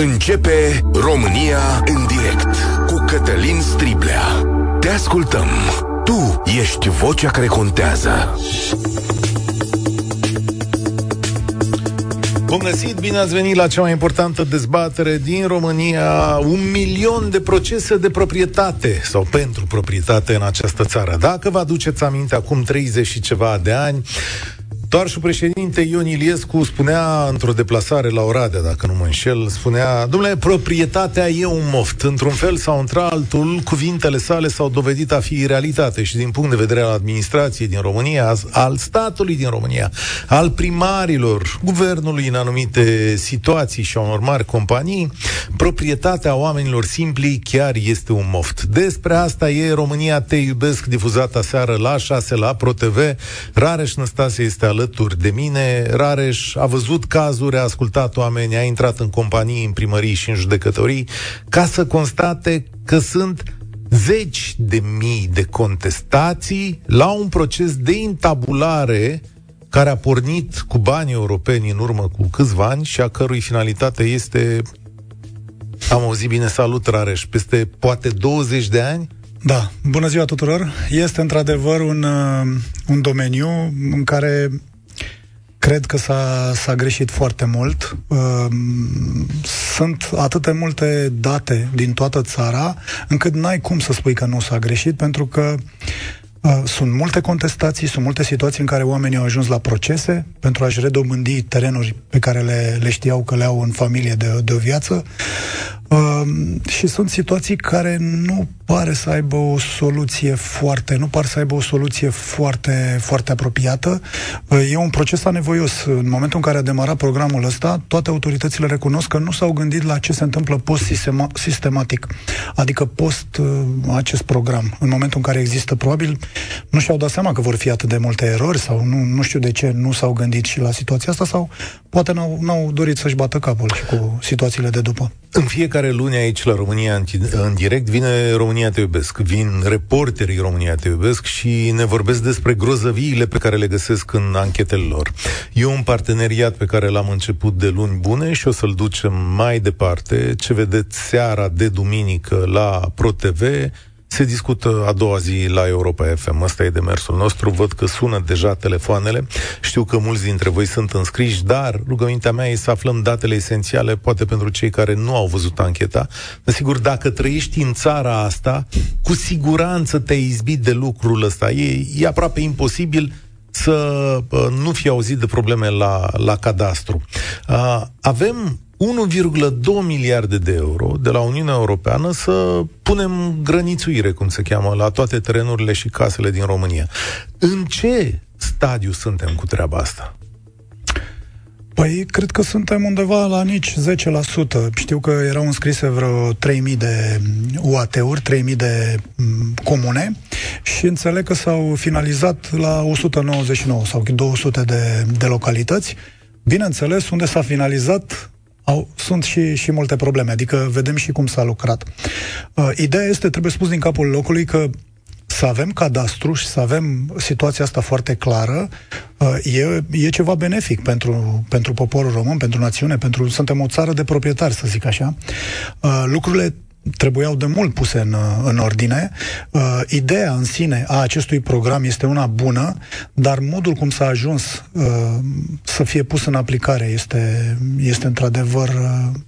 Începe România în direct cu Cătălin Striblea. Te ascultăm. Tu ești vocea care contează. Bun găsit, bine ați venit la cea mai importantă dezbatere din România. Un milion de procese de proprietate sau pentru proprietate în această țară. Dacă vă aduceți aminte, acum 30 și ceva de ani, doar și președinte Ion Iliescu spunea într-o deplasare la Oradea, dacă nu mă înșel, spunea, domnule, proprietatea e un moft. Într-un fel sau într-altul, cuvintele sale s-au dovedit a fi realitate și din punct de vedere al administrației din România, al statului din România, al primarilor, guvernului în anumite situații și a unor mari companii, proprietatea oamenilor simpli chiar este un moft. Despre asta e România Te Iubesc, difuzată seară la 6 la ProTV. Rareș Năstase este al alături de mine. Rareș a văzut cazuri, a ascultat oameni, a intrat în companii, în primării și în judecătorii, ca să constate că sunt zeci de mii de contestații la un proces de intabulare care a pornit cu bani europeni în urmă cu câțiva ani și a cărui finalitate este am auzit bine, salut Rareș, peste poate 20 de ani da, bună ziua tuturor! Este într-adevăr un, uh, un domeniu în care cred că s-a, s-a greșit foarte mult. Uh, sunt atâtea multe date din toată țara, încât n-ai cum să spui că nu s-a greșit, pentru că uh, sunt multe contestații, sunt multe situații în care oamenii au ajuns la procese pentru a-și redobândi terenuri pe care le, le știau că le au în familie de, de o viață. Uh, și sunt situații care nu pare să aibă o soluție foarte, nu par să aibă o soluție foarte, foarte apropiată. E un proces anevoios. În momentul în care a demarat programul ăsta, toate autoritățile recunosc că nu s-au gândit la ce se întâmplă post-sistematic, adică post uh, acest program. În momentul în care există, probabil, nu și-au dat seama că vor fi atât de multe erori sau nu, nu știu de ce nu s-au gândit și la situația asta sau poate n-au, n-au dorit să-și bată capul și cu situațiile de după. În fiecare luni aici la România în, în direct vine România Te Iubesc, vin reporterii România Te Iubesc și ne vorbesc despre grozăviile pe care le găsesc în anchetele lor. E un parteneriat pe care l-am început de luni bune și o să-l ducem mai departe. Ce vedeți seara de duminică la ProTV, se discută a doua zi la Europa FM. Ăsta e demersul nostru. Văd că sună deja telefoanele. Știu că mulți dintre voi sunt înscriși, dar rugămintea mea e să aflăm datele esențiale, poate pentru cei care nu au văzut ancheta. Sigur, dacă trăiești în țara asta, cu siguranță te-ai izbit de lucrul ăsta. E, e aproape imposibil să uh, nu fi auzit de probleme la, la cadastru. Uh, avem 1,2 miliarde de euro de la Uniunea Europeană să punem grănițuire, cum se cheamă, la toate terenurile și casele din România. În ce stadiu suntem cu treaba asta? Păi, cred că suntem undeva la nici 10%. Știu că erau înscrise vreo 3.000 de UAT-uri, 3.000 de mm, comune și înțeleg că s-au finalizat la 199 sau 200 de, de localități. Bineînțeles, unde s-a finalizat au, sunt și, și multe probleme, adică vedem și cum s-a lucrat. Uh, ideea este, trebuie spus din capul locului, că să avem cadastru și să avem situația asta foarte clară uh, e, e ceva benefic pentru, pentru poporul român, pentru națiune, pentru suntem o țară de proprietari, să zic așa. Uh, lucrurile trebuiau de mult puse în, în ordine. Uh, ideea în sine a acestui program este una bună, dar modul cum s-a ajuns uh, să fie pus în aplicare este, este într-adevăr uh,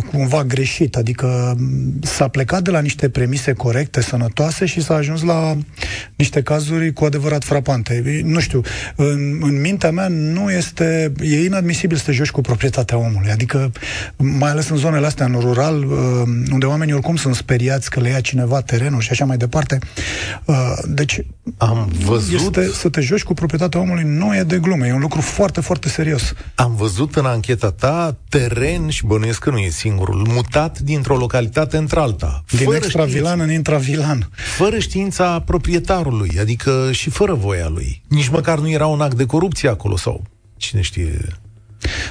cumva greșit, adică s-a plecat de la niște premise corecte, sănătoase și s-a ajuns la niște cazuri cu adevărat frapante. Nu știu, în, în mintea mea nu este, e inadmisibil să te joci cu proprietatea omului, adică mai ales în zonele astea, în rural, uh, unde oamenii oricum sunt speriați că le ia cineva terenul și așa mai departe. Uh, deci, am văzut... Este, să te joci cu proprietatea omului nu e de glume, e un lucru foarte, foarte serios. Am văzut în ancheta ta teren și bănuiesc că nu e singurul, mutat dintr-o localitate într-alta. Din extravilan în intravilan. Fără știința proprietarului, adică și fără voia lui. Nici măcar nu era un act de corupție acolo sau cine știe...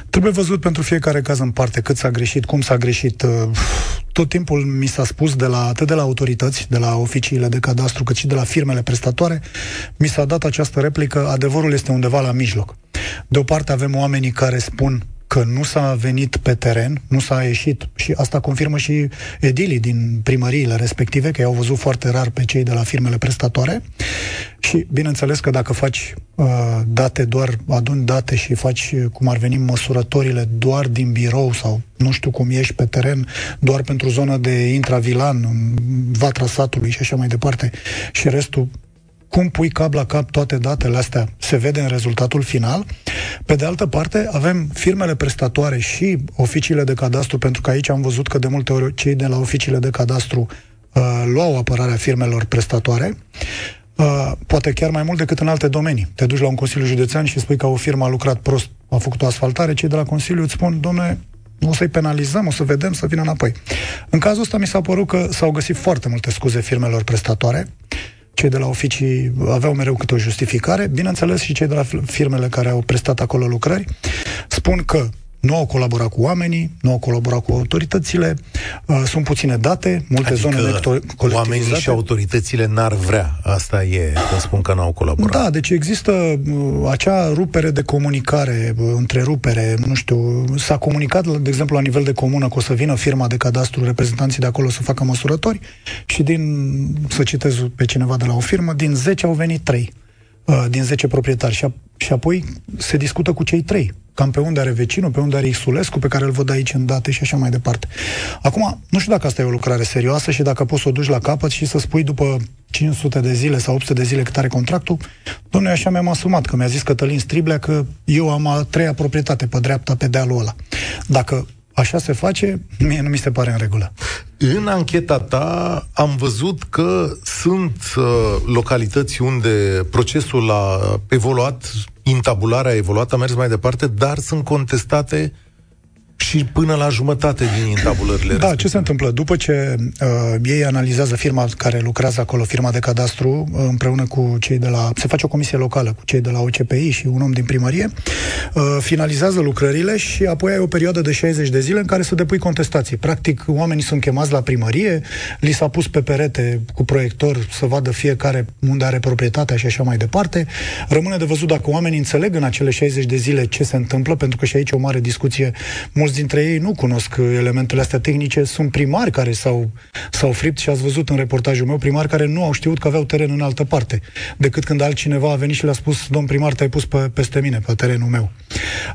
Trebuie văzut pentru fiecare caz în parte cât s-a greșit, cum s-a greșit. Uh, tot timpul mi s-a spus de la, atât de la autorități, de la oficiile de cadastru, cât și de la firmele prestatoare, mi s-a dat această replică, adevărul este undeva la mijloc. De o parte avem oamenii care spun că nu s-a venit pe teren, nu s-a ieșit. Și asta confirmă și edilii din primăriile respective, că i-au văzut foarte rar pe cei de la firmele prestatoare. Și bineînțeles că dacă faci uh, date doar, aduni date și faci cum ar veni măsurătorile doar din birou sau nu știu cum ieși pe teren, doar pentru zona de intravilan, în vatra satului și așa mai departe și restul cum pui cap la cap toate datele astea, se vede în rezultatul final. Pe de altă parte, avem firmele prestatoare și oficiile de cadastru, pentru că aici am văzut că de multe ori cei de la oficiile de cadastru uh, luau apărarea firmelor prestatoare, uh, poate chiar mai mult decât în alte domenii. Te duci la un Consiliu Județean și spui că o firmă a lucrat prost, a făcut o asfaltare, cei de la Consiliu îți spun, domne, o să-i penalizăm, o să vedem, să vină înapoi. În cazul ăsta mi s-a părut că s-au găsit foarte multe scuze firmelor prestatoare cei de la oficii aveau mereu câte o justificare, bineînțeles și cei de la firmele care au prestat acolo lucrări spun că nu au colaborat cu oamenii, nu au colaborat cu autoritățile, uh, sunt puține date, multe adică zone colectivizate. Oamenii și autoritățile n-ar vrea, asta e, că spun că n-au colaborat. Da, deci există uh, acea rupere de comunicare, uh, întrerupere, nu știu, s-a comunicat, de exemplu, la nivel de comună că o să vină firma de cadastru, reprezentanții de acolo să facă măsurători și din, să citez pe cineva de la o firmă, din 10 au venit 3 uh, din 10 proprietari și, a, și apoi se discută cu cei trei cam pe unde are vecinul, pe unde are Isulescu, pe care îl văd aici în date și așa mai departe. Acum, nu știu dacă asta e o lucrare serioasă și dacă poți să o duci la capăt și să spui după 500 de zile sau 800 de zile cât are contractul, domnule, așa mi-am asumat, că mi-a zis Cătălin Striblea că eu am a treia proprietate pe dreapta, pe dealul ăla. Dacă așa se face, mie nu mi se pare în regulă. În ancheta ta am văzut că sunt uh, localități unde procesul a evoluat, intabularea a evoluat, a mers mai departe, dar sunt contestate și până la jumătate din intabulările Da, respective. ce se întâmplă? După ce uh, ei analizează firma care lucrează acolo, firma de cadastru, uh, împreună cu cei de la... Se face o comisie locală cu cei de la OCPI și un om din primărie, uh, finalizează lucrările și apoi ai o perioadă de 60 de zile în care să depui contestații. Practic, oamenii sunt chemați la primărie, li s-a pus pe perete cu proiector să vadă fiecare unde are proprietatea și așa mai departe. Rămâne de văzut dacă oamenii înțeleg în acele 60 de zile ce se întâmplă, pentru că și aici o mare discuție. Mulți mulți dintre ei nu cunosc elementele astea tehnice, sunt primari care s-au, s-au fript și ați văzut în reportajul meu, primari care nu au știut că aveau teren în altă parte, decât când altcineva a venit și le-a spus, domn primar, te-ai pus pe, peste mine, pe terenul meu.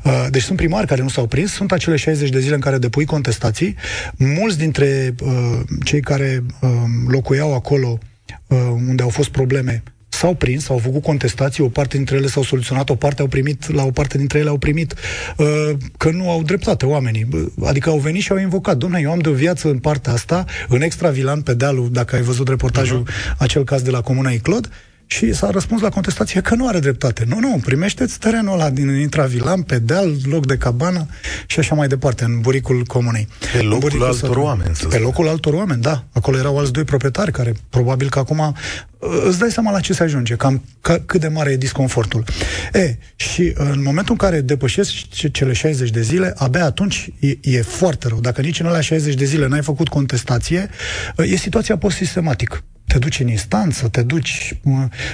Uh, deci sunt primari care nu s-au prins, sunt acele 60 de zile în care depui contestații. Mulți dintre uh, cei care uh, locuiau acolo uh, unde au fost probleme s-au prins, au făcut contestații, o parte dintre ele s-au soluționat, o parte au primit, la o parte dintre ele au primit uh, că nu au dreptate oamenii. Adică au venit și au invocat, domnule, eu am de o viață în partea asta, în extra vilan pe dealul, dacă ai văzut reportajul, uh-huh. acel caz de la Comuna Iclod, și s-a răspuns la contestație că nu are dreptate. Nu, nu, primește-ți terenul ăla din intravilan, pe deal, loc de cabană și așa mai departe, în buricul comunei. Pe locul buricul altor sătul. oameni. Pe spune. locul altor oameni, da. Acolo erau alți doi proprietari care probabil că acum uh, îți dai seama la ce se ajunge, cam ca, cât de mare e disconfortul. E, și în momentul în care depășesc cele 60 de zile, abia atunci e, e foarte rău. Dacă nici în alea 60 de zile n-ai făcut contestație, e situația post-sistematic te duci în instanță, te duci,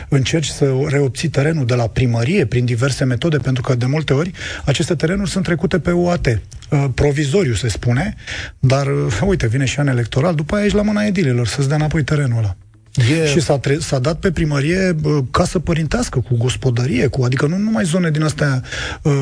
încerci să reobții terenul de la primărie prin diverse metode, pentru că de multe ori aceste terenuri sunt trecute pe UAT. Uh, provizoriu se spune, dar uh, uite, vine și an electoral, după aia ești la mâna edililor să-ți dea înapoi terenul ăla. E... Și s-a, tre- s-a dat pe primărie uh, casă părintească, cu gospodărie, cu, adică nu numai zone din astea uh,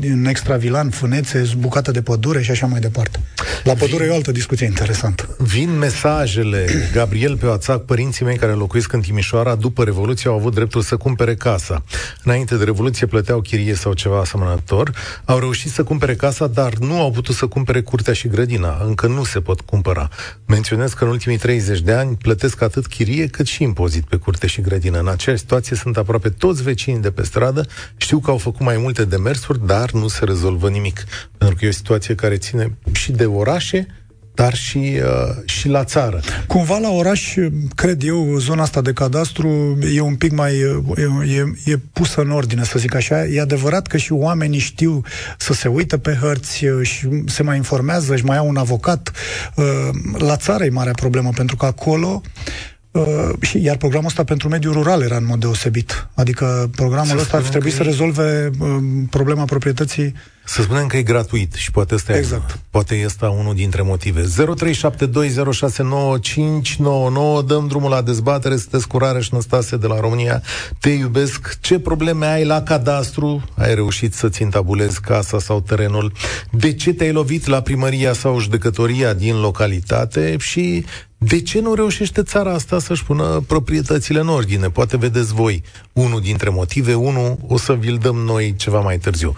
în extravilan, fânețe, bucate de pădure și așa mai departe. La pădure Vin... e o altă discuție interesantă. Vin mesajele, Gabriel pe WhatsApp, părinții mei care locuiesc în Timișoara, după Revoluție au avut dreptul să cumpere casa. Înainte de Revoluție plăteau chirie sau ceva asemănător, au reușit să cumpere casa, dar nu au putut să cumpere curtea și grădina. Încă nu se pot cumpăra. Menționez că în ultimii 30 de ani plătesc atât atât chirie cât și impozit pe curte și grădină. În aceeași situație sunt aproape toți vecinii de pe stradă, știu că au făcut mai multe demersuri, dar nu se rezolvă nimic. Pentru că e o situație care ține și de orașe, dar și, uh, și la țară. Cumva la oraș, cred eu, zona asta de cadastru e un pic mai e, e, e pusă în ordine, să zic așa. E adevărat că și oamenii știu să se uită pe hărți uh, și se mai informează, și mai au un avocat. Uh, la țară e marea problemă, pentru că acolo Uh, și, iar programul ăsta pentru mediul rural era în mod deosebit. Adică programul ăsta ar trebui să rezolve uh, problema proprietății să spunem că e gratuit și poate este exact. poate este unul dintre motive. 0372069599 dăm drumul la dezbatere, sunteți cu Rareș Năstase de la România. Te iubesc. Ce probleme ai la cadastru? Ai reușit să-ți întabulezi casa sau terenul? De ce te-ai lovit la primăria sau judecătoria din localitate? Și de ce nu reușește țara asta să-și pună proprietățile în ordine? Poate vedeți voi unul dintre motive, unul o să vi-l dăm noi ceva mai târziu. 0372069599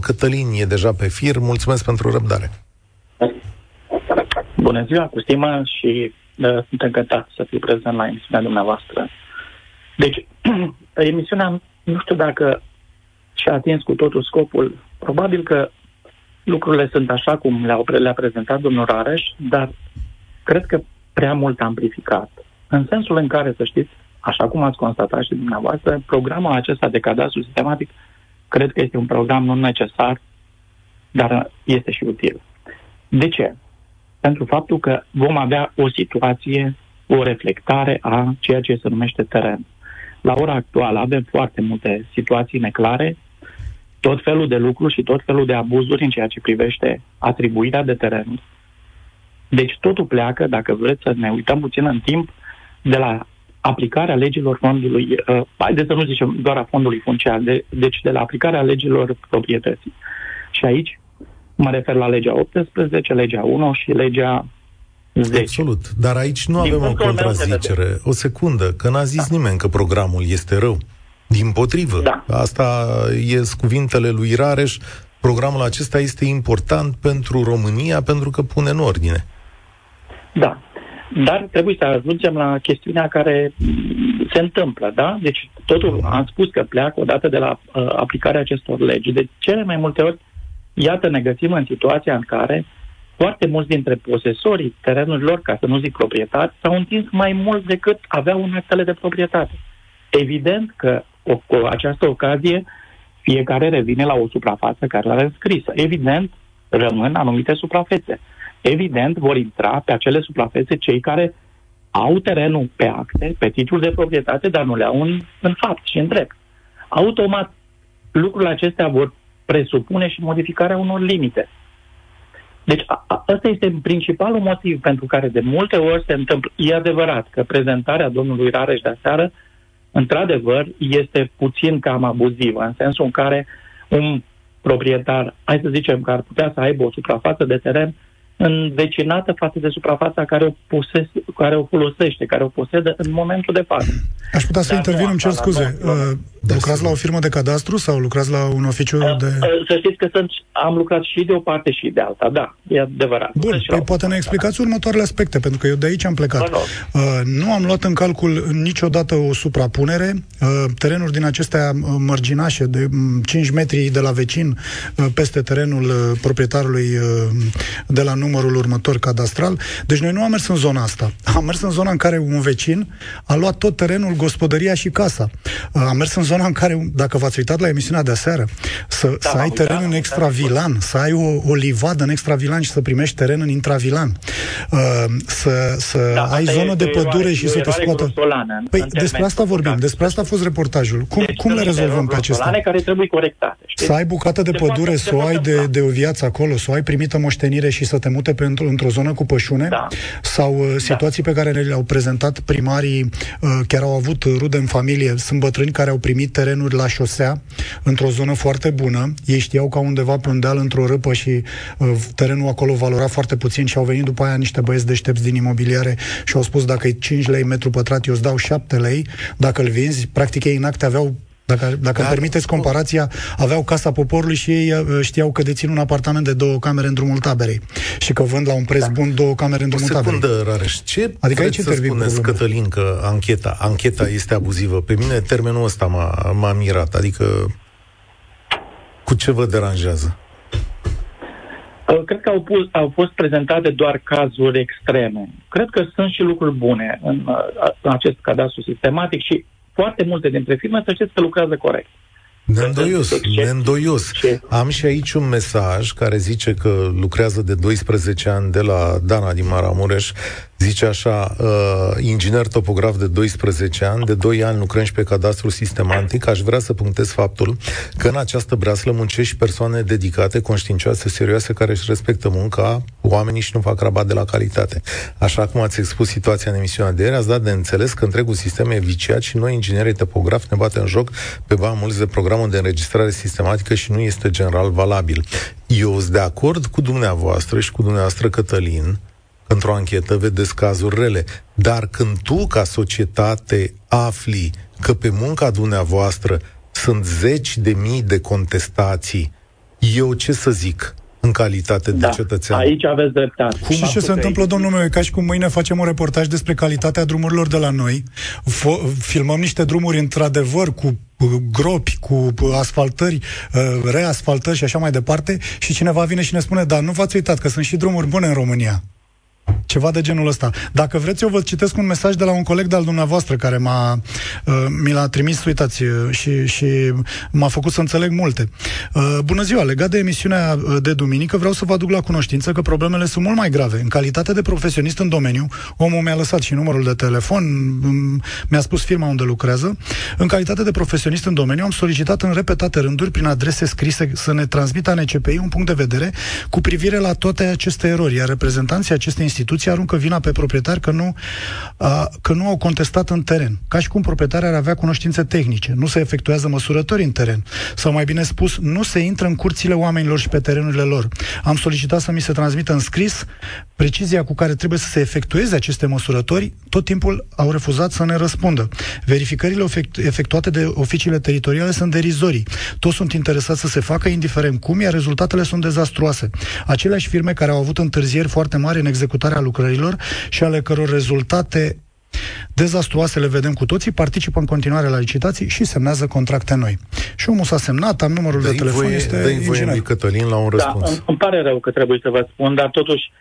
Cătălin e deja pe fir, mulțumesc pentru răbdare. Bună ziua, cu stimă și uh, sunt încântat să fiu prezent la emisiunea dumneavoastră. Deci, emisiunea, nu știu dacă și-a atins cu totul scopul. Probabil că lucrurile sunt așa cum le-a, le prezentat domnul Rareș, dar cred că prea mult amplificat. În sensul în care, să știți, așa cum ați constatat și dumneavoastră, programul acesta de cadastru sistematic cred că este un program nu necesar, dar este și util. De ce? Pentru faptul că vom avea o situație, o reflectare a ceea ce se numește teren. La ora actuală avem foarte multe situații neclare, tot felul de lucruri și tot felul de abuzuri în ceea ce privește atribuirea de terenuri. Deci totul pleacă, dacă vreți să ne uităm puțin în timp, de la aplicarea legilor fondului, uh, haideți să nu zicem doar a fondului funciar, de, deci de la aplicarea legilor proprietății. Și aici mă refer la legea 18, legea 1 și legea 10. Absolut, dar aici nu Din avem o contrazicere. O secundă, că n-a zis da. nimeni că programul este rău. Din potrivă. Da. Asta e cuvintele lui Rareș. Programul acesta este important pentru România pentru că pune în ordine. Da. Dar trebuie să ajungem la chestiunea care se întâmplă, da? Deci totul am spus că pleacă odată de la uh, aplicarea acestor legi. De cele mai multe ori, iată, ne găsim în situația în care foarte mulți dintre posesorii terenurilor, ca să nu zic proprietari, s-au întins mai mult decât aveau în actele de proprietate. Evident că cu, cu această ocazie, fiecare revine la o suprafață care l-a înscrisă. Evident, rămân anumite suprafețe. Evident, vor intra pe acele suprafețe cei care au terenul pe acte, pe titlul de proprietate, dar nu le au în, în fapt și în drept. Automat, lucrurile acestea vor presupune și modificarea unor limite. Deci a, a, ăsta este principalul motiv pentru care de multe ori se întâmplă. E adevărat că prezentarea domnului Rareș de aseară într-adevăr, este puțin cam abuzivă, în sensul în care un proprietar, hai să zicem că ar putea să aibă o suprafață de teren învecinată față de suprafața care o, poses, care o folosește, care o posedă în momentul de față. Aș putea să intervin, îmi cer scuze. Uh, lucrați la o firmă de cadastru sau lucrați la un oficiu uh, de... Uh, să știți că sunt, am lucrat și de o parte și de alta, da, e adevărat. Bun, păi poate ne explicați următoarele aspecte, pentru că eu de aici am plecat. Uh, nu am luat în calcul niciodată o suprapunere. Uh, terenuri din acestea uh, mărginașe de 5 mm, metri de la vecin uh, peste terenul uh, proprietarului uh, de la numărul următor cadastral. Deci noi nu am mers în zona asta. Am mers în zona în care un vecin a luat tot terenul, gospodăria și casa. Am mers în zona în care, dacă v-ați uitat la emisiunea de aseară, să, da, să ai teren în extravilan, să ai o, o livadă în extravilan și să primești teren în intravilan, uh, să, să da, ai zonă de pădure și să te scoată... Păi despre asta vorbim, despre asta a fost reportajul. Cum, deci, cum le rezolvăm pe acestea? care trebuie corectate. Știți? Să ai bucată de pădure, să o ai de, de o viață acolo, să o ai primită moștenire și să te mute pe, într-o, într-o zonă cu pășune da. sau uh, situații da. pe care le-au prezentat primarii, uh, chiar au avut rude în familie, sunt bătrâni care au primit terenuri la șosea, într-o zonă foarte bună, ei știau că undeva pe un deal, într-o râpă și uh, terenul acolo valora foarte puțin și au venit după aia niște băieți deștepți din imobiliare și au spus dacă e 5 lei metru pătrat, eu îți dau 7 lei, dacă îl vinzi, practic ei în acte aveau dacă, dacă Dar, îmi permiteți comparația, aveau Casa Poporului și ei uh, știau că dețin un apartament de două camere în drumul taberei și că vând la un preț da. bun două camere în drumul taberei. O secundă, Rareș, ce adică aici să spuneți, Cătălin, că ancheta, ancheta este abuzivă? Pe mine termenul ăsta m-a, m-a mirat, adică cu ce vă deranjează? Uh, cred că au, pus, au fost prezentate doar cazuri extreme. Cred că sunt și lucruri bune în, uh, în acest cadastru sistematic și foarte multe dintre firme să știți că lucrează corect. Neîndoios, neîndoios. Am și aici un mesaj care zice că lucrează de 12 ani de la Dana din Maramureș Zice așa, uh, inginer topograf de 12 ani, de 2 ani lucrăm și pe cadastru sistematic. Aș vrea să punctez faptul că în această breaslă muncești persoane dedicate, conștiincioase, serioase, care își respectă munca, oamenii și nu fac rabat de la calitate. Așa cum ați expus situația în emisiunea de ieri, ați dat de înțeles că întregul sistem e viciat și noi, inginerii topografi, ne batem în joc pe bani mulți de programul de înregistrare sistematică și nu este general valabil. Eu sunt de acord cu dumneavoastră și cu dumneavoastră, Cătălin, într-o anchetă vedeți cazuri rele. Dar când tu, ca societate, afli că pe munca dumneavoastră sunt zeci de mii de contestații, eu ce să zic? în calitate de da, cetățean. Aici aveți dreptate. Cum și ce se întâmplă, domnul meu, e ca și cum mâine facem un reportaj despre calitatea drumurilor de la noi, fo- filmăm niște drumuri într-adevăr cu gropi, cu asfaltări, uh, reasfaltări și așa mai departe și cineva vine și ne spune, da, nu v-ați uitat că sunt și drumuri bune în România. Ceva de genul ăsta. Dacă vreți, eu vă citesc un mesaj de la un coleg de-al dumneavoastră care m-a, uh, mi l-a trimis, uitați, uh, și, și m-a făcut să înțeleg multe. Uh, bună ziua, legat de emisiunea uh, de duminică, vreau să vă aduc la cunoștință că problemele sunt mult mai grave. În calitate de profesionist în domeniu, omul mi-a lăsat și numărul de telefon, mi-a spus firma unde lucrează. În calitate de profesionist în domeniu, am solicitat în repetate rânduri, prin adrese scrise, să ne transmită NCPI un punct de vedere cu privire la toate aceste erori, iar reprezentanții acestei instituții aruncă vina pe proprietari că nu, a, că nu au contestat în teren. Ca și cum proprietarii ar avea cunoștințe tehnice. Nu se efectuează măsurători în teren. Sau mai bine spus, nu se intră în curțile oamenilor și pe terenurile lor. Am solicitat să mi se transmită în scris precizia cu care trebuie să se efectueze aceste măsurători. Tot timpul au refuzat să ne răspundă. Verificările efectuate de oficiile teritoriale sunt derizorii. Toți sunt interesați să se facă indiferent cum, iar rezultatele sunt dezastruoase. Aceleași firme care au avut întârzieri foarte mari în executarea lucrărilor și ale căror rezultate dezastruoase le vedem cu toții, participă în continuare la licitații și semnează contracte noi. Și omul s-a semnat, am numărul dă de telefon, voie, este dă voie Cătălin la un da, răspuns. Da, îmi pare rău că trebuie să vă spun, dar totuși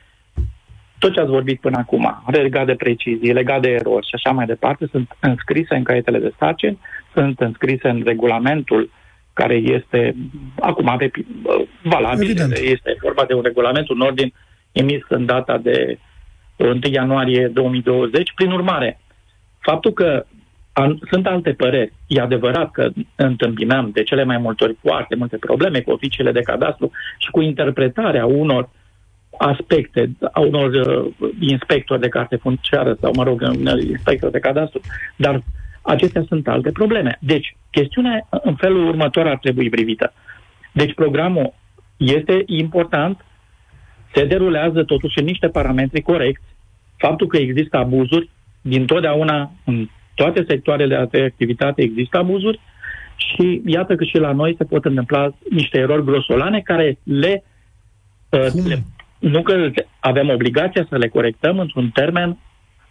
tot ce ați vorbit până acum, legat de precizie, legat de erori și așa mai departe, sunt înscrise în caietele de sarcini, sunt înscrise în regulamentul care este acum pe, valabil. Evident. Este vorba de un regulament, un ordin emis în data de 1 ianuarie 2020. Prin urmare, faptul că an, sunt alte păreri, e adevărat că întâmpinăm de cele mai multe ori foarte multe probleme cu oficiile de cadastru și cu interpretarea unor aspecte, a unor uh, inspectori de carte funciară sau, mă rog, inspectori de cadastru, dar acestea sunt alte probleme. Deci, chestiunea în felul următor ar trebui privită. Deci, programul este important, se derulează totuși în niște parametri corecți. Faptul că există abuzuri, din totdeauna în toate sectoarele de activitate există abuzuri și iată că și la noi se pot întâmpla niște erori grosolane care le, uh, le nu că avem obligația să le corectăm într-un termen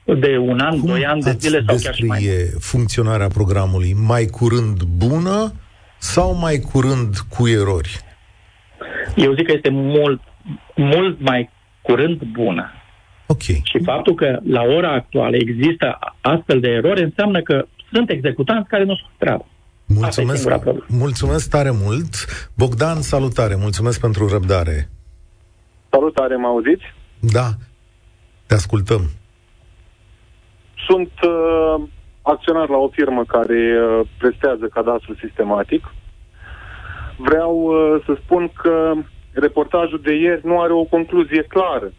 de un an, Cum doi ani de zile sau chiar și mai mult. funcționarea programului? Mai curând bună sau mai curând cu erori? Eu zic că este mult, mult mai curând bună. Ok. Și faptul că la ora actuală există astfel de erori înseamnă că sunt executanți care nu sunt treabă. Mulțumesc, mulțumesc tare mult. Bogdan, salutare, mulțumesc pentru răbdare. Salutare, mă auziți? Da, te ascultăm. Sunt uh, acționar la o firmă care uh, prestează cadastru sistematic. Vreau uh, să spun că reportajul de ieri nu are o concluzie clară.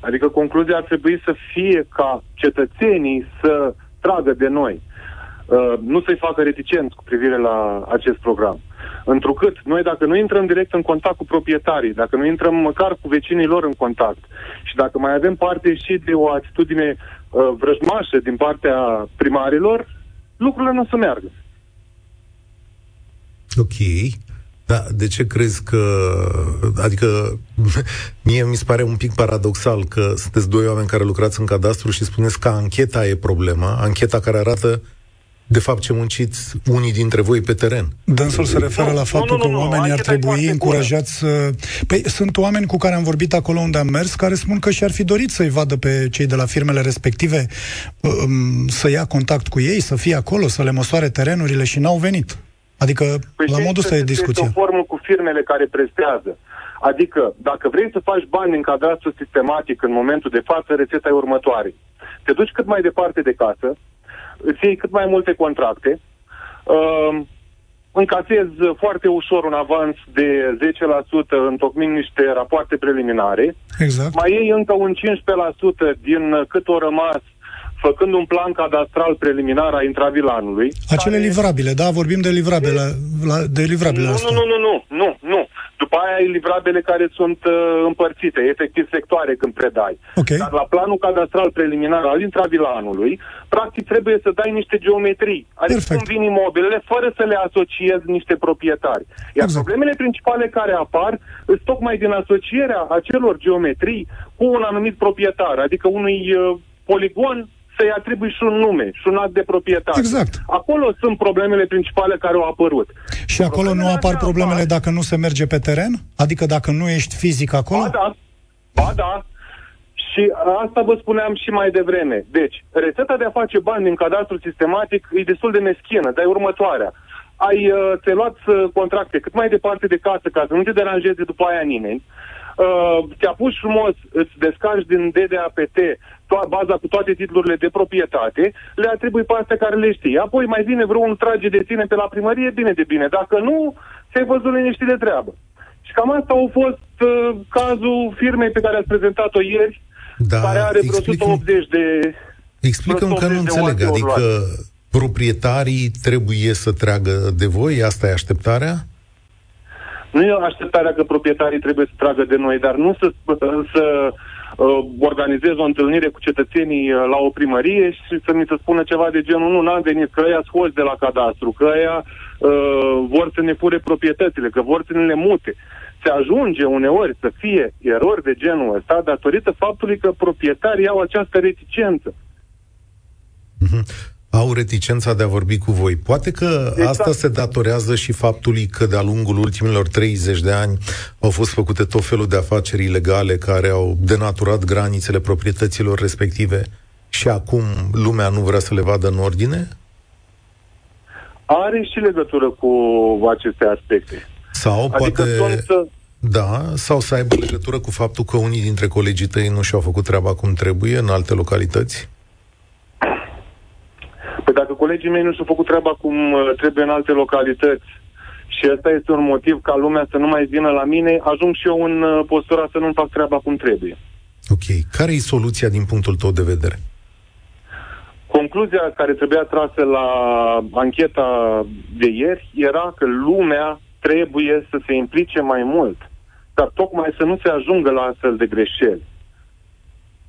Adică concluzia ar trebui să fie ca cetățenii să tragă de noi. Uh, nu să-i facă reticenți cu privire la acest program. Întrucât noi dacă nu intrăm direct în contact cu proprietarii, dacă nu intrăm măcar cu vecinii lor în contact și dacă mai avem parte și de o atitudine uh, vrăjmașă din partea primarilor, lucrurile nu o să meargă. Ok. Da, de ce crezi că... Adică, mie mi se pare un pic paradoxal că sunteți doi oameni care lucrați în cadastru și spuneți că ancheta e problema, ancheta care arată de fapt ce munciți unii dintre voi pe teren. Dânsul se referă la faptul nu, nu, nu, că oamenii ar trebui încurajați să... Păi sunt oameni cu care am vorbit acolo unde am mers, care spun că și-ar fi dorit să-i vadă pe cei de la firmele respective um, să ia contact cu ei, să fie acolo, să le măsoare terenurile și n-au venit. Adică, păi la modul ăsta e discuția. Este o formă cu firmele care prestează. Adică, dacă vrei să faci bani în cadastru sistematic în momentul de față, rețeta e următoare. Te duci cât mai departe de casă, îți iei cât mai multe contracte, uh, încasezi foarte ușor un avans de 10% întocmind niște rapoarte preliminare, exact. mai iei încă un 15% din cât o rămas făcând un plan cadastral preliminar a intravilanului. Acele care... livrabile, da? Vorbim de livrabile, la, de livrabile nu, astea. Nu, nu, nu, nu, nu. După aia ai livrabile care sunt uh, împărțite, efectiv sectoare când predai. Okay. Dar la planul cadastral preliminar al intravilanului, practic trebuie să dai niște geometrii. Adică Perfect. cum vin imobilele, fără să le asociezi niște proprietari. Iar exact. problemele principale care apar sunt tocmai din asocierea acelor geometrii cu un anumit proprietar, adică unui uh, poligon să-i atribui și un nume și un act de proprietate. Exact. Acolo sunt problemele principale care au apărut. Și acolo problemele nu apar problemele apar... dacă nu se merge pe teren? Adică dacă nu ești fizic acolo? Ba da, ba da. Și asta vă spuneam și mai devreme. Deci, rețeta de a face bani din cadastru sistematic e destul de meschină, dar e următoarea. Ai, uh, te luat uh, contracte cât mai departe de casă ca să nu te deranjeze după aia nimeni, uh, te pus frumos, îți descarci din DDAPT to- baza cu toate titlurile de proprietate, le atribui pe astea care le știi. Apoi mai vine vreun trage de tine pe la primărie, bine de bine. Dacă nu, ți-ai văzut liniștit de treabă. Și cam asta a fost uh, cazul firmei pe care ați prezentat-o ieri, da, care are vreo 180 de... Explicăm că nu înțeleg, adică proprietarii trebuie să tragă de voi? Asta e așteptarea? Nu e așteptarea că proprietarii trebuie să tragă de noi, dar nu să, să uh, organizez o întâlnire cu cetățenii uh, la o primărie și să mi se spună ceva de genul, nu, n-am venit, că ăia scoți de la cadastru, că ăia uh, vor să ne fure proprietățile, că vor să ne le mute. Se ajunge uneori să fie erori de genul ăsta datorită faptului că proprietarii au această reticență. Mm-hmm au reticența de a vorbi cu voi. Poate că exact. asta se datorează și faptului că de-a lungul ultimilor 30 de ani au fost făcute tot felul de afaceri ilegale care au denaturat granițele proprietăților respective și acum lumea nu vrea să le vadă în ordine? Are și legătură cu aceste aspecte. Sau adică poate... Sunt... Da, sau să aibă legătură cu faptul că unii dintre colegii tăi nu și-au făcut treaba cum trebuie în alte localități? Păi dacă colegii mei nu și-au făcut treaba cum uh, trebuie în alte localități și ăsta este un motiv ca lumea să nu mai vină la mine, ajung și eu în uh, postura să nu fac treaba cum trebuie. Ok. Care e soluția din punctul tău de vedere? Concluzia care trebuia trasă la ancheta de ieri era că lumea trebuie să se implice mai mult, dar tocmai să nu se ajungă la astfel de greșeli.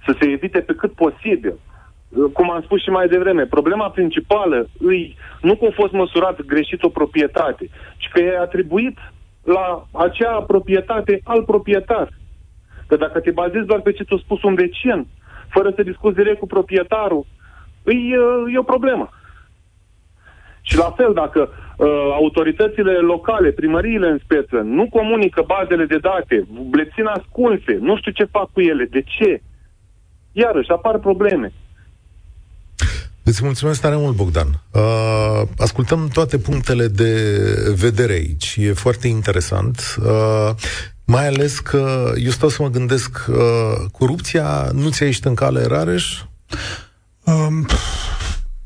Să se evite pe cât posibil cum am spus și mai devreme, problema principală îi nu că a fost măsurat greșit o proprietate, ci că e atribuit la acea proprietate al proprietar. Că dacă te bazezi doar pe ce ți-a spus un vecin, fără să discuți direct cu proprietarul, e, e o problemă. Și la fel, dacă uh, autoritățile locale, primăriile în speță, nu comunică bazele de date, le țin ascunse, nu știu ce fac cu ele, de ce? Iarăși apar probleme. Îți mulțumesc tare mult, Bogdan. Uh, ascultăm toate punctele de vedere aici. E foarte interesant. Uh, mai ales că eu stau să mă gândesc, uh, corupția nu ți-a ieșit în cale, Rareș? Um,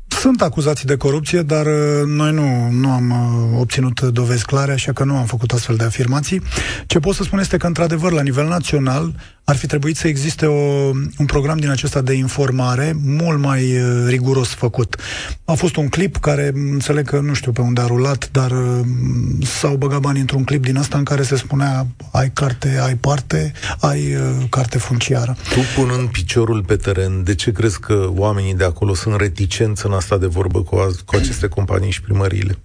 sunt acuzații de corupție, dar uh, noi nu, nu am uh, obținut dovezi clare, așa că nu am făcut astfel de afirmații. Ce pot să spun este că, într-adevăr, la nivel național, ar fi trebuit să existe o, un program din acesta de informare mult mai uh, riguros făcut. A fost un clip care, înțeleg că nu știu pe unde a rulat, dar s-au băgat bani într-un clip din asta în care se spunea ai carte, ai parte, ai uh, carte funciară. Tu punând piciorul pe teren, de ce crezi că oamenii de acolo sunt reticenți în asta de vorbă cu, a, cu aceste companii și primăriile?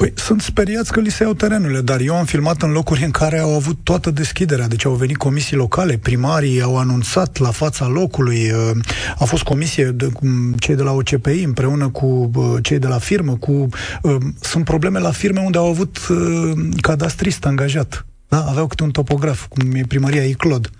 Păi sunt speriați că li se iau terenurile, dar eu am filmat în locuri în care au avut toată deschiderea. Deci au venit comisii locale, primarii au anunțat la fața locului, uh, a fost comisie de cei de la OCPI împreună cu uh, cei de la firmă, cu uh, sunt probleme la firme unde au avut cadastrist angajat. Da? Aveau câte un topograf, cum e primăria Iclod.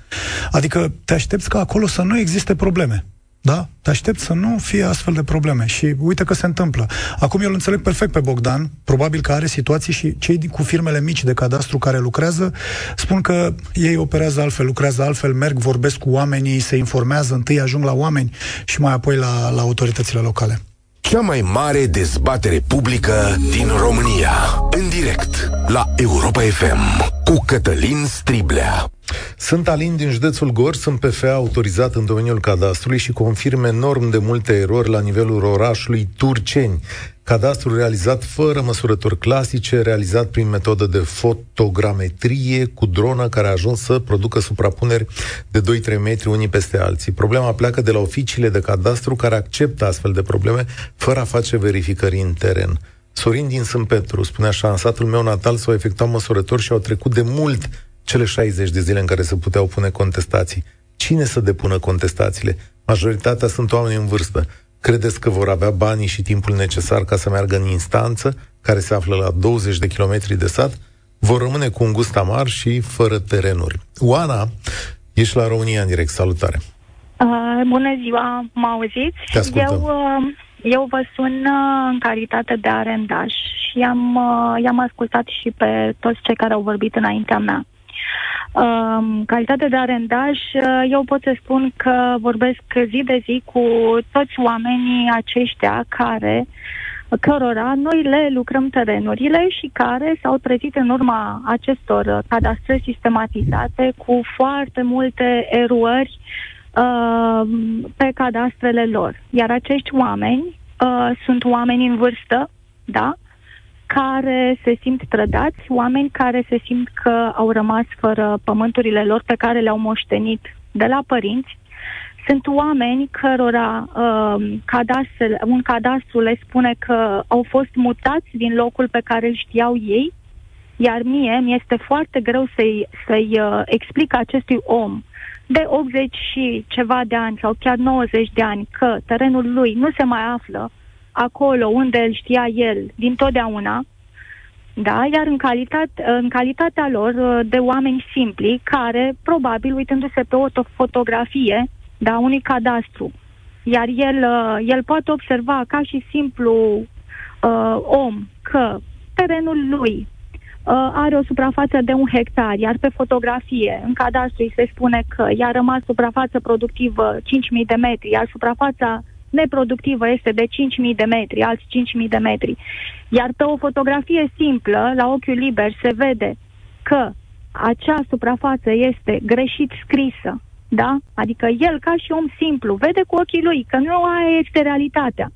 Adică te aștepți ca acolo să nu existe probleme. Da? Te aștept să nu fie astfel de probleme. Și uite că se întâmplă. Acum eu îl înțeleg perfect pe Bogdan, probabil că are situații și cei cu firmele mici de cadastru care lucrează spun că ei operează altfel, lucrează altfel, merg, vorbesc cu oamenii, se informează, întâi ajung la oameni și mai apoi la, la autoritățile locale. Cea mai mare dezbatere publică din România. În direct la Europa FM cu Cătălin Striblea. Sunt Alin din județul Gor, sunt PFA autorizat în domeniul cadastrului și confirm enorm de multe erori la nivelul orașului Turceni. Cadastru realizat fără măsurători clasice, realizat prin metodă de fotogrametrie cu dronă care a ajuns să producă suprapuneri de 2-3 metri unii peste alții. Problema pleacă de la oficiile de cadastru care acceptă astfel de probleme fără a face verificări în teren. Sorin din Sânt Petru spune așa, în satul meu natal s-au efectuat măsurători și au trecut de mult cele 60 de zile în care se puteau pune contestații. Cine să depună contestațiile? Majoritatea sunt oameni în vârstă. Credeți că vor avea banii și timpul necesar ca să meargă în instanță, care se află la 20 de kilometri de sat? Vor rămâne cu un gust amar și fără terenuri. Oana, ești la România în direct. Salutare! Uh, bună ziua, mă auziți? Eu, uh, eu vă sun uh, în calitate de arendaș și am, uh, i-am ascultat și pe toți cei care au vorbit înaintea mea. Um, calitate de arendaj, uh, eu pot să spun că vorbesc zi de zi cu toți oamenii aceștia care cărora noi le lucrăm terenurile și care s-au trezit în urma acestor cadastre sistematizate cu foarte multe eruări uh, pe cadastrele lor. Iar acești oameni uh, sunt oameni în vârstă, da? Care se simt trădați, oameni care se simt că au rămas fără pământurile lor pe care le-au moștenit de la părinți. Sunt oameni cărora uh, cadastru, un cadastru le spune că au fost mutați din locul pe care îl știau ei, iar mie mi este foarte greu să-i, să-i uh, explic acestui om de 80 și ceva de ani sau chiar 90 de ani că terenul lui nu se mai află acolo unde îl știa el din totdeauna, da? Iar în, calitate, în calitatea lor uh, de oameni simpli, care, probabil, uitându-se pe o fotografie, da, unui cadastru, iar el, uh, el poate observa ca și simplu uh, om că terenul lui uh, are o suprafață de un hectar, iar pe fotografie, în cadastru, îi se spune că i-a rămas suprafață productivă 5.000 de metri, iar suprafața neproductivă este de 5.000 de metri, alți 5.000 de metri. Iar pe o fotografie simplă, la ochiul liber, se vede că acea suprafață este greșit scrisă, da? Adică el, ca și om simplu, vede cu ochii lui că nu aia este realitatea.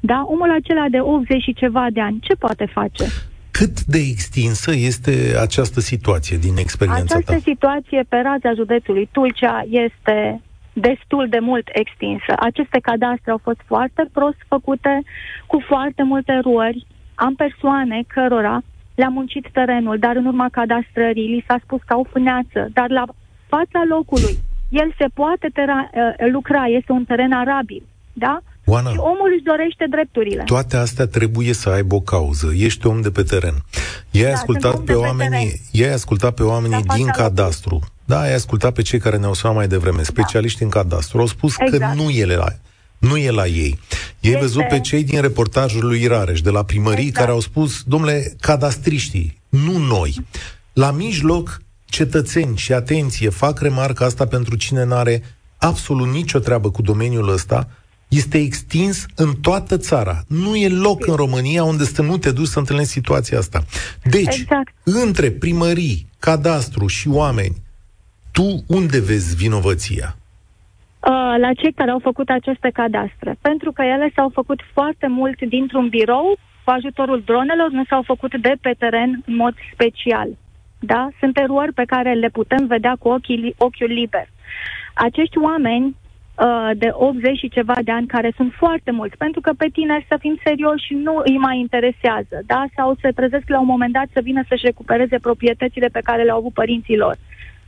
Da? Omul acela de 80 și ceva de ani, ce poate face? Cât de extinsă este această situație din experiența Această ta? situație pe raza județului Tulcea este destul de mult extinsă. Aceste cadastre au fost foarte prost făcute, cu foarte multe eroări. Am persoane cărora le-a muncit terenul, dar în urma cadastrării li s-a spus că au fâneață, dar la fața locului el se poate tera- uh, lucra, este un teren arabil, da? Oana, și omul își dorește drepturile. Toate astea trebuie să aibă o cauză. Ești om de pe teren. I-ai Da, ascultat sunt om pe de pe oamenii, i-ai ascultat pe oamenii La din fața cadastru. Da, ai ascultat pe cei care ne-au sunat mai devreme, specialiști în cadastru. Au spus Exact. că nu e la nu e la ei. Ei Este- văzut pe cei din reportajul lui Rareș, de la primării, Exact. care au spus, domnule, cadastriștii, nu noi. La mijloc, cetățeni și atenție, fac remarca asta pentru cine n-are absolut nicio treabă cu domeniul ăsta, este extins în toată țara. Nu e loc în România unde să nu te duci să întâlnești situația asta. Deci, Exact. între primării, cadastru și oameni, tu unde vezi vinovăția? Uh, la cei care au făcut aceste cadastre. Pentru că ele s-au făcut foarte mult dintr-un birou, cu ajutorul dronelor, nu s-au făcut de pe teren în mod special. Da? Sunt eroari pe care le putem vedea cu ochii, ochiul liber. Acești oameni uh, de 80 și ceva de ani, care sunt foarte mulți, pentru că pe tine, să fim serioși, nu îi mai interesează, da? Sau se trezesc la un moment dat să vină să-și recupereze proprietățile pe care le-au avut părinții lor.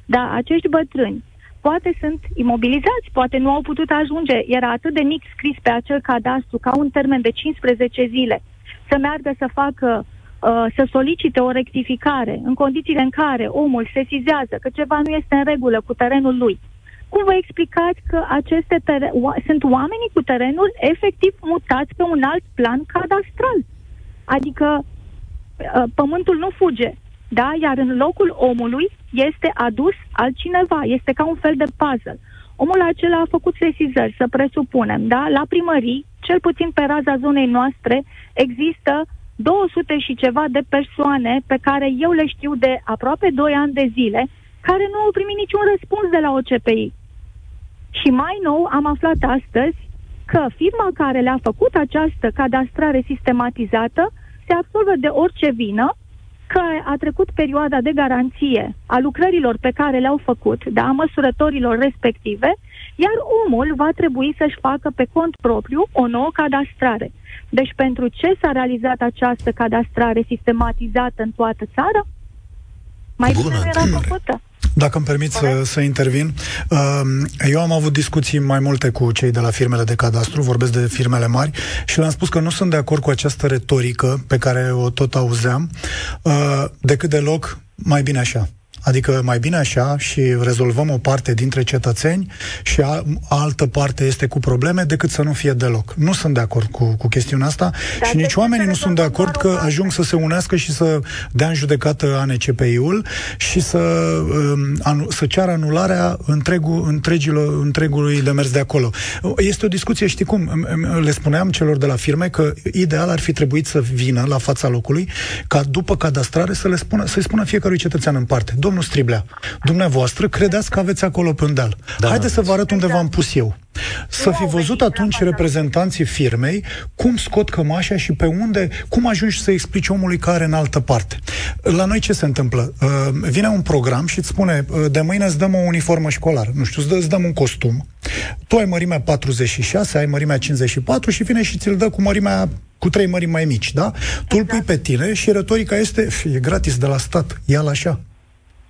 Da, acești bătrâni poate sunt imobilizați, poate nu au putut ajunge. Era atât de mic scris pe acel cadastru ca un termen de 15 zile să meargă să facă, uh, să solicite o rectificare în condițiile în care omul sesizează că ceva nu este în regulă cu terenul lui. Cum vă explicați că aceste teren, o, sunt oamenii cu terenul efectiv mutați pe un alt plan cadastral? Adică uh, pământul nu fuge, da? Iar în locul omului este adus altcineva, este ca un fel de puzzle. Omul acela a făcut sesizări, să presupunem, da? La primării, cel puțin pe raza zonei noastre, există 200 și ceva de persoane pe care eu le știu de aproape 2 ani de zile, care nu au primit niciun răspuns de la OCPI. Și mai nou am aflat astăzi că firma care le-a făcut această cadastrare sistematizată se absolvă de orice vină că a trecut perioada de garanție a lucrărilor pe care le-au făcut, da, a măsurătorilor respective, iar omul va trebui să-și facă pe cont propriu o nouă cadastrare. Deci pentru ce s-a realizat această cadastrare sistematizată în toată țara? Mai Bună bine nu era făcută. Dacă îmi permit să, să intervin, um, eu am avut discuții mai multe cu cei de la firmele de cadastru, vorbesc de firmele mari, și le-am spus că nu sunt de acord cu această retorică pe care o tot auzeam, uh, decât deloc mai bine așa. Adică mai bine așa și rezolvăm o parte dintre cetățeni și a, altă parte este cu probleme decât să nu fie deloc. Nu sunt de acord cu, cu chestiunea asta Dar și nici oamenii nu sunt de acord că ajung să se unească și să dea în judecată ANCPI-ul și să, um, anu, să ceară anularea întregul, întregilor, întregului demers de acolo. Este o discuție, știi cum, le spuneam celor de la firme că ideal ar fi trebuit să vină la fața locului ca după cadastrare să le spună, să-i spună fiecărui cetățean în parte. Domnul domnul Striblea, dumneavoastră credeți că aveți acolo pe un deal. Da. Haideți să vă arăt unde v-am pus eu. Să fi văzut atunci reprezentanții firmei cum scot cămașa și pe unde, cum ajungi să explici omului care în altă parte. La noi ce se întâmplă? Uh, vine un program și îți spune, uh, de mâine îți dăm o uniformă școlară, nu știu, îți dăm un costum. Tu ai mărimea 46, ai mărimea 54 și vine și ți-l dă cu mărimea cu trei mărimi mai mici, da? Tu îl pui pe tine și retorica este, e gratis de la stat, ia-l așa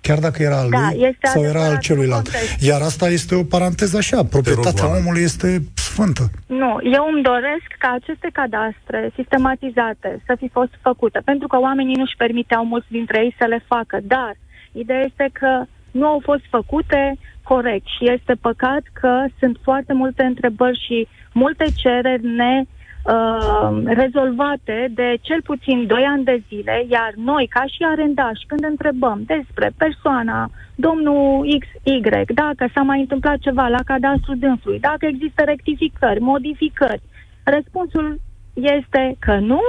chiar dacă era al da, lui sau era al celuilalt. Iar asta este o paranteză așa, proprietatea rog, omului este sfântă. Nu, eu îmi doresc ca aceste cadastre sistematizate să fi fost făcute, pentru că oamenii nu-și permiteau mulți dintre ei să le facă, dar ideea este că nu au fost făcute corect și este păcat că sunt foarte multe întrebări și multe cereri ne Uh, rezolvate de cel puțin 2 ani de zile, iar noi, ca și arendași, când întrebăm despre persoana, domnul XY, dacă s-a mai întâmplat ceva la cadastru dânsului, dacă există rectificări, modificări, răspunsul este că nu,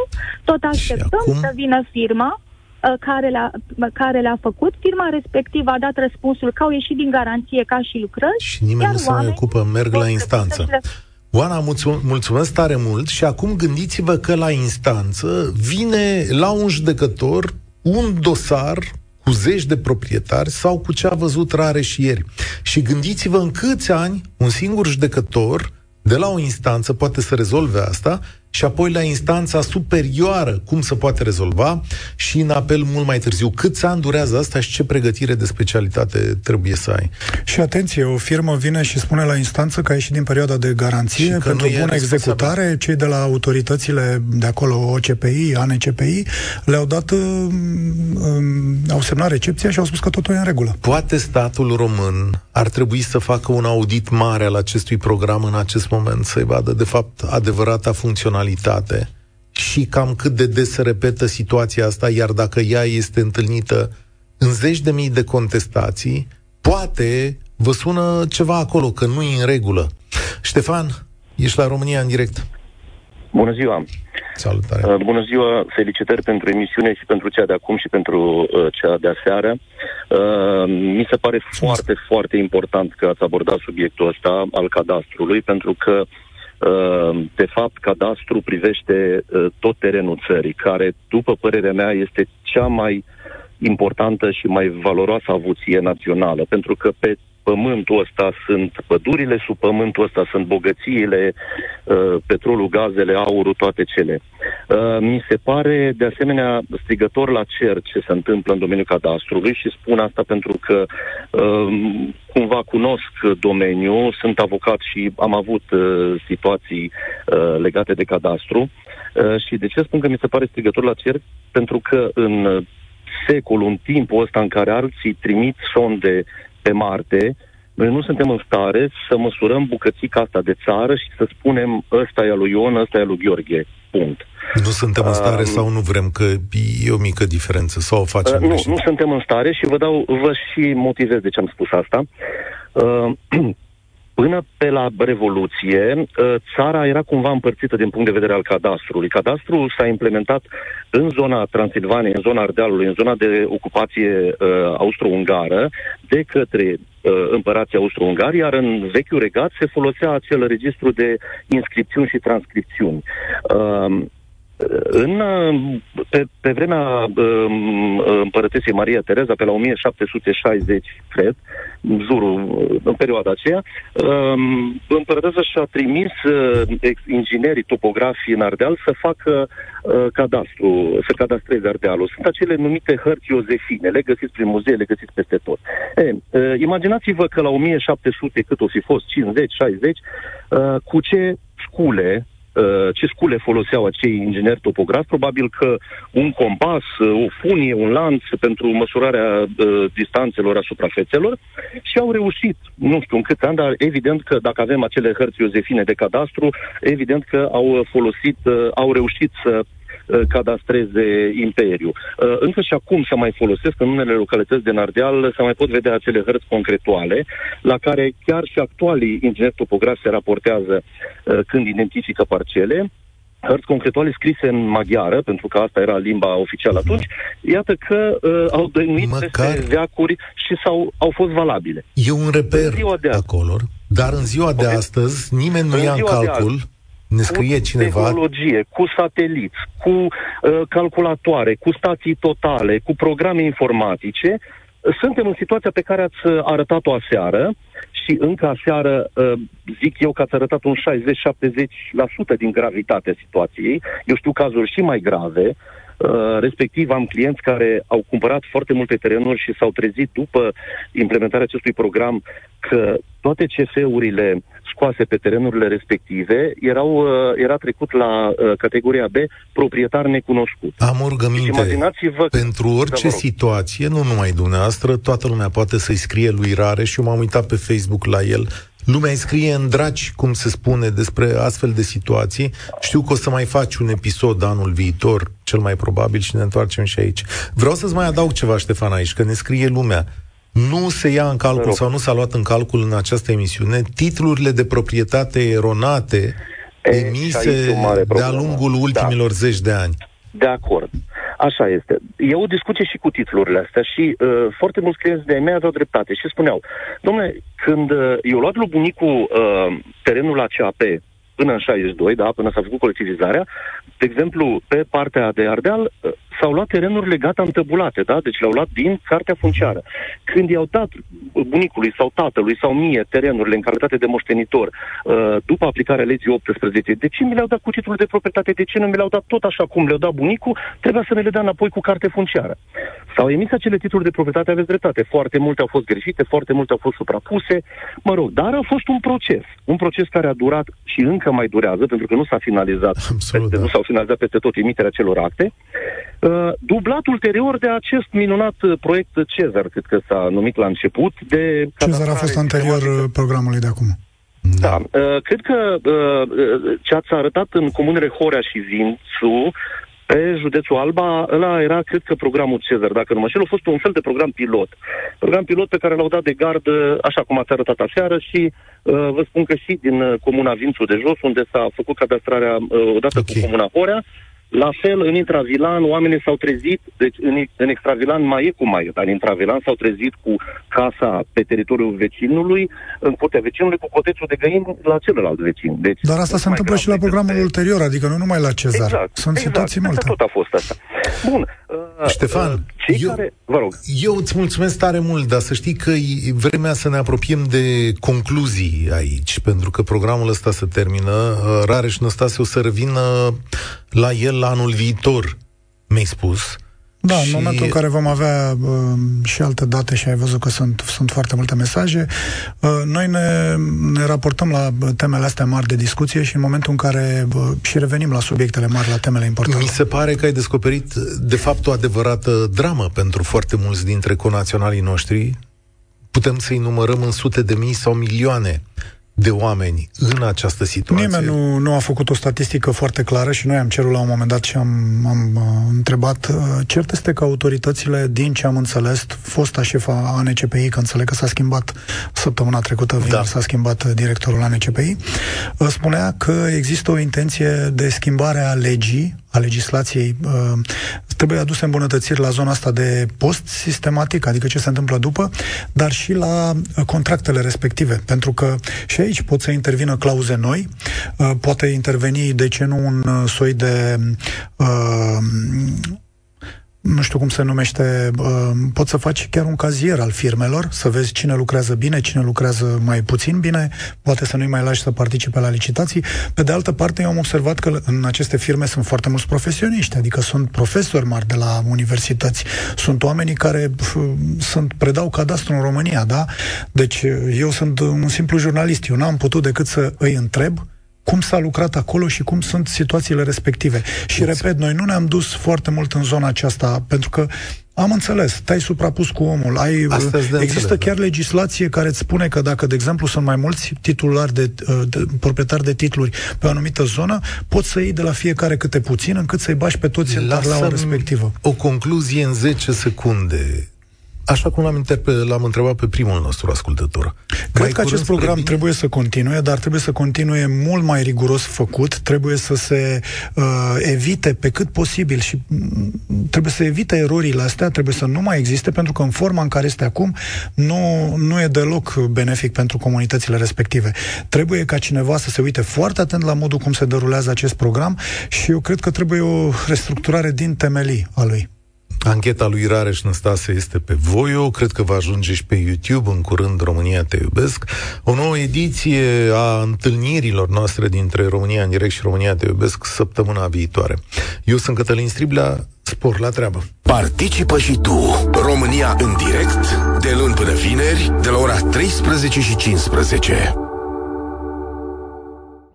tot așteptăm acum... să vină firma uh, care le-a, care le-a făcut. Firma respectivă a dat răspunsul că au ieșit din garanție ca și lucrări. Și nimeni nu se mai ocupă, merg la instanță. Oana, mulțumesc tare mult și acum gândiți-vă că la instanță vine la un judecător un dosar cu zeci de proprietari sau cu ce a văzut rare și ieri. Și gândiți-vă în câți ani un singur judecător de la o instanță poate să rezolve asta și apoi la instanța superioară cum se poate rezolva și în apel mult mai târziu. Câți ani durează asta și ce pregătire de specialitate trebuie să ai? Și atenție, o firmă vine și spune la instanță că a ieșit din perioada de garanție și pentru bună executare, cei de la autoritățile de acolo, OCPI, ANCPI, le-au dat, um, um, au semnat recepția și au spus că totul e în regulă. Poate statul român ar trebui să facă un audit mare al acestui program în acest moment, să-i vadă de fapt adevărata funcționare personalitate și cam cât de des se repetă situația asta, iar dacă ea este întâlnită în zeci de mii de contestații, poate vă sună ceva acolo, că nu e în regulă. Ștefan, ești la România în direct. Bună ziua! Salutare! Uh, bună ziua! Felicitări pentru emisiune și pentru cea de acum și pentru uh, cea de aseară. Uh, mi se pare foarte, foarte important că ați abordat subiectul ăsta al cadastrului, pentru că uh, Uh, de fapt, cadastru privește uh, tot terenul țării, care, după părerea mea, este cea mai importantă și mai valoroasă avuție națională, pentru că pe pământul ăsta sunt pădurile, sub pământul ăsta sunt bogățiile, uh, petrolul, gazele, aurul, toate cele. Uh, mi se pare, de asemenea, strigător la cer ce se întâmplă în domeniul cadastrului și spun asta pentru că uh, cumva cunosc domeniul, sunt avocat și am avut situații legate de cadastru. Și de ce spun că mi se pare strigător la cer? Pentru că în secolul, în timpul ăsta în care alții trimit sonde pe Marte, Noi nu suntem în stare să măsurăm bucățica asta de țară și să spunem ăsta e al lui Ion, ăsta e al lui Gheorghe. Punct. Nu suntem în stare uh, sau nu vrem, că e o mică diferență, sau o facem uh, Nu, nu suntem în stare și vă dau, vă și motivez de ce am spus asta. Uh, Până pe la Revoluție, uh, țara era cumva împărțită din punct de vedere al cadastrului. Cadastrul s-a implementat în zona Transilvaniei, în zona Ardealului, în zona de ocupație uh, austro-ungară, de către uh, împărații austro-ungari, iar în vechiul regat se folosea acel registru de inscripțiuni și transcripțiuni. Uh, în, pe, pe vremea um, împărătesei Maria Tereza, pe la 1760, cred, în jurul, în perioada aceea, um, împărătesa și-a trimis uh, inginerii topografii în Ardeal să facă uh, cadastru, să cadastreze Ardealul. Sunt acele numite hărți Iosefine, le găsiți prin muzee, le găsiți peste tot. E, uh, imaginați-vă că la 1700, cât o fi fost, 50, 60, uh, cu ce scule Uh, ce scule foloseau acei ingineri topografi, probabil că un compas, uh, o funie, un lanț pentru măsurarea uh, distanțelor asupra fețelor și au reușit, nu știu în câți ani, dar evident că dacă avem acele hărți Iosefine de cadastru, evident că au folosit, uh, au reușit să Uh, cadastreze imperiu. Uh, încă și acum se mai folosesc în unele localități din Ardeal, se mai pot vedea acele hărți concretuale, la care chiar și actualii ingineri topografi se raportează uh, când identifică parcele hărți concretuale scrise în maghiară, pentru că asta era limba oficială atunci, iată că uh, au dăinuit Măcar... peste veacuri și s-au, au fost valabile. E un reper acolo, dar în ziua okay. de astăzi nimeni nu în ia în calcul ne scrie cu cineva... tehnologie, cu sateliți, cu uh, calculatoare, cu stații totale, cu programe informatice, suntem în situația pe care ați arătat-o aseară și încă aseară uh, zic eu că ați arătat un 60-70% din gravitatea situației. Eu știu cazuri și mai grave, Uh, respectiv am clienți care au cumpărat foarte multe terenuri și s-au trezit după implementarea acestui program că toate CF-urile scoase pe terenurile respective erau, uh, era trecut la uh, categoria B, proprietar necunoscut. Am o rugăminte. Pentru orice da, situație, nu numai dumneavoastră, toată lumea poate să-i scrie lui Rare și eu m-am uitat pe Facebook la el Lumea îi scrie în draci, cum se spune, despre astfel de situații. Știu că o să mai faci un episod anul viitor, cel mai probabil, și ne întoarcem și aici. Vreau să-ți mai adaug ceva, Ștefan, aici, că ne scrie lumea. Nu se ia în calcul sau nu s-a luat în calcul în această emisiune titlurile de proprietate eronate emise de-a lungul da. ultimilor da. zeci de ani. De acord. Așa este. E o discuție și cu titlurile astea și uh, foarte mulți clienți de mei aveau dreptate și spuneau, domnule, când uh, eu luat lui bunicul uh, terenul la CAP până în 62, da, până s-a făcut colectivizarea, de exemplu, pe partea de Ardeal, uh, s-au luat terenurile gata întăbulate, da? Deci le-au luat din cartea funciară. Când i-au dat bunicului sau tatălui sau mie terenurile în calitate de moștenitor, uh, după aplicarea legii 18, de ce mi le-au dat cu titlul de proprietate? De ce nu mi le-au dat tot așa cum le-au dat bunicul? Trebuia să ne le dea înapoi cu carte funciară. S-au emis acele titluri de proprietate, aveți dreptate. Foarte multe au fost greșite, foarte multe au fost suprapuse, mă rog, dar a fost un proces. Un proces care a durat și încă mai durează, pentru că nu s-a finalizat, Absolut, peste, da. nu s-au finalizat peste tot emiterea celor acte. Uh, dublat ulterior de acest minunat uh, proiect Cezar, cred că s-a numit la început. De Cezar a fost anterior uh, programului de acum. Da. Uh, cred că uh, uh, ce ați arătat în comunele Horea și Vințu, pe județul Alba, ăla era, cred că, programul Cezar, dacă nu mă știu, a fost un fel de program pilot. Program pilot pe care l-au dat de gardă, așa cum ați arătat aseară, și uh, vă spun că și din uh, comuna Vințu de jos, unde s-a făcut cadastrarea uh, odată okay. cu comuna Horea, la fel, în intravilan, oamenii s-au trezit, deci în, în extravilan mai e cum mai e, dar în intravilan s-au trezit cu casa pe teritoriul vecinului, în curtea vecinului, cu cotețul de găini la celălalt vecin. Deci, dar asta se întâmplă și la programul de... ulterior, adică nu numai la Cezar. Exact, Sunt exact, situații multe. tot a fost asta. Bun. Uh, Ștefan, uh, cei eu, care... Vă rog. Eu îți mulțumesc tare mult, dar să știi că e vremea să ne apropiem de concluzii aici, pentru că programul ăsta se termină. Uh, Rareș Năstase o să revină la el la anul viitor, mi-ai spus. Da, și... în momentul în care vom avea uh, și alte date și ai văzut că sunt, sunt foarte multe mesaje, uh, noi ne, ne raportăm la temele astea mari de discuție și în momentul în care uh, și revenim la subiectele mari, la temele importante. Mi se pare că ai descoperit, de fapt, o adevărată dramă pentru foarte mulți dintre conaționalii noștri, putem să-i numărăm în sute de mii sau milioane de oameni în această situație? Nimeni nu, nu a făcut o statistică foarte clară și noi am cerut la un moment dat și am, am uh, întrebat. Uh, cert este că autoritățile, din ce am înțeles, fosta șefa ANCPI, că înțeleg că s-a schimbat săptămâna trecută, da. s-a schimbat directorul ANCPI, uh, spunea că există o intenție de schimbare a legii a legislației, uh, trebuie aduse îmbunătățiri la zona asta de post sistematic, adică ce se întâmplă după, dar și la uh, contractele respective, pentru că și aici pot să intervină clauze noi, uh, poate interveni, de ce nu, un soi de uh, nu știu cum se numește, uh, poți să faci chiar un cazier al firmelor, să vezi cine lucrează bine, cine lucrează mai puțin bine, poate să nu-i mai lași să participe la licitații. Pe de altă parte, eu am observat că în aceste firme sunt foarte mulți profesioniști, adică sunt profesori mari de la universități, sunt oamenii care sunt predau cadastru în România, da? Deci eu sunt un simplu jurnalist, eu n-am putut decât să îi întreb cum s-a lucrat acolo și cum sunt situațiile respective. Și, repet, noi nu ne-am dus foarte mult în zona aceasta, pentru că am înțeles, te-ai suprapus cu omul. Ai, există înțeles, chiar da. legislație care îți spune că dacă, de exemplu, sunt mai mulți titulari de, uh, de proprietari de titluri pe o anumită zonă, poți să iei de la fiecare câte puțin, încât să-i bași pe toți în la respectivă. O concluzie în 10 secunde așa cum l-am, interpe- l-am întrebat pe primul nostru ascultător. Cred mai că acest program vin... trebuie să continue, dar trebuie să continue mult mai riguros făcut, trebuie să se uh, evite pe cât posibil și mm, trebuie să evite erorile astea, trebuie să nu mai existe, pentru că în forma în care este acum nu, nu e deloc benefic pentru comunitățile respective. Trebuie ca cineva să se uite foarte atent la modul cum se derulează acest program și eu cred că trebuie o restructurare din temelii a lui. Ancheta lui Rareș Năstase este pe Voio, cred că va ajunge și pe YouTube în curând România te iubesc. O nouă ediție a întâlnirilor noastre dintre România în direct și România te iubesc săptămâna viitoare. Eu sunt Cătălin Striblea, spor la treabă. Participă și tu, România în direct, de luni până vineri, de la ora 13 și 15.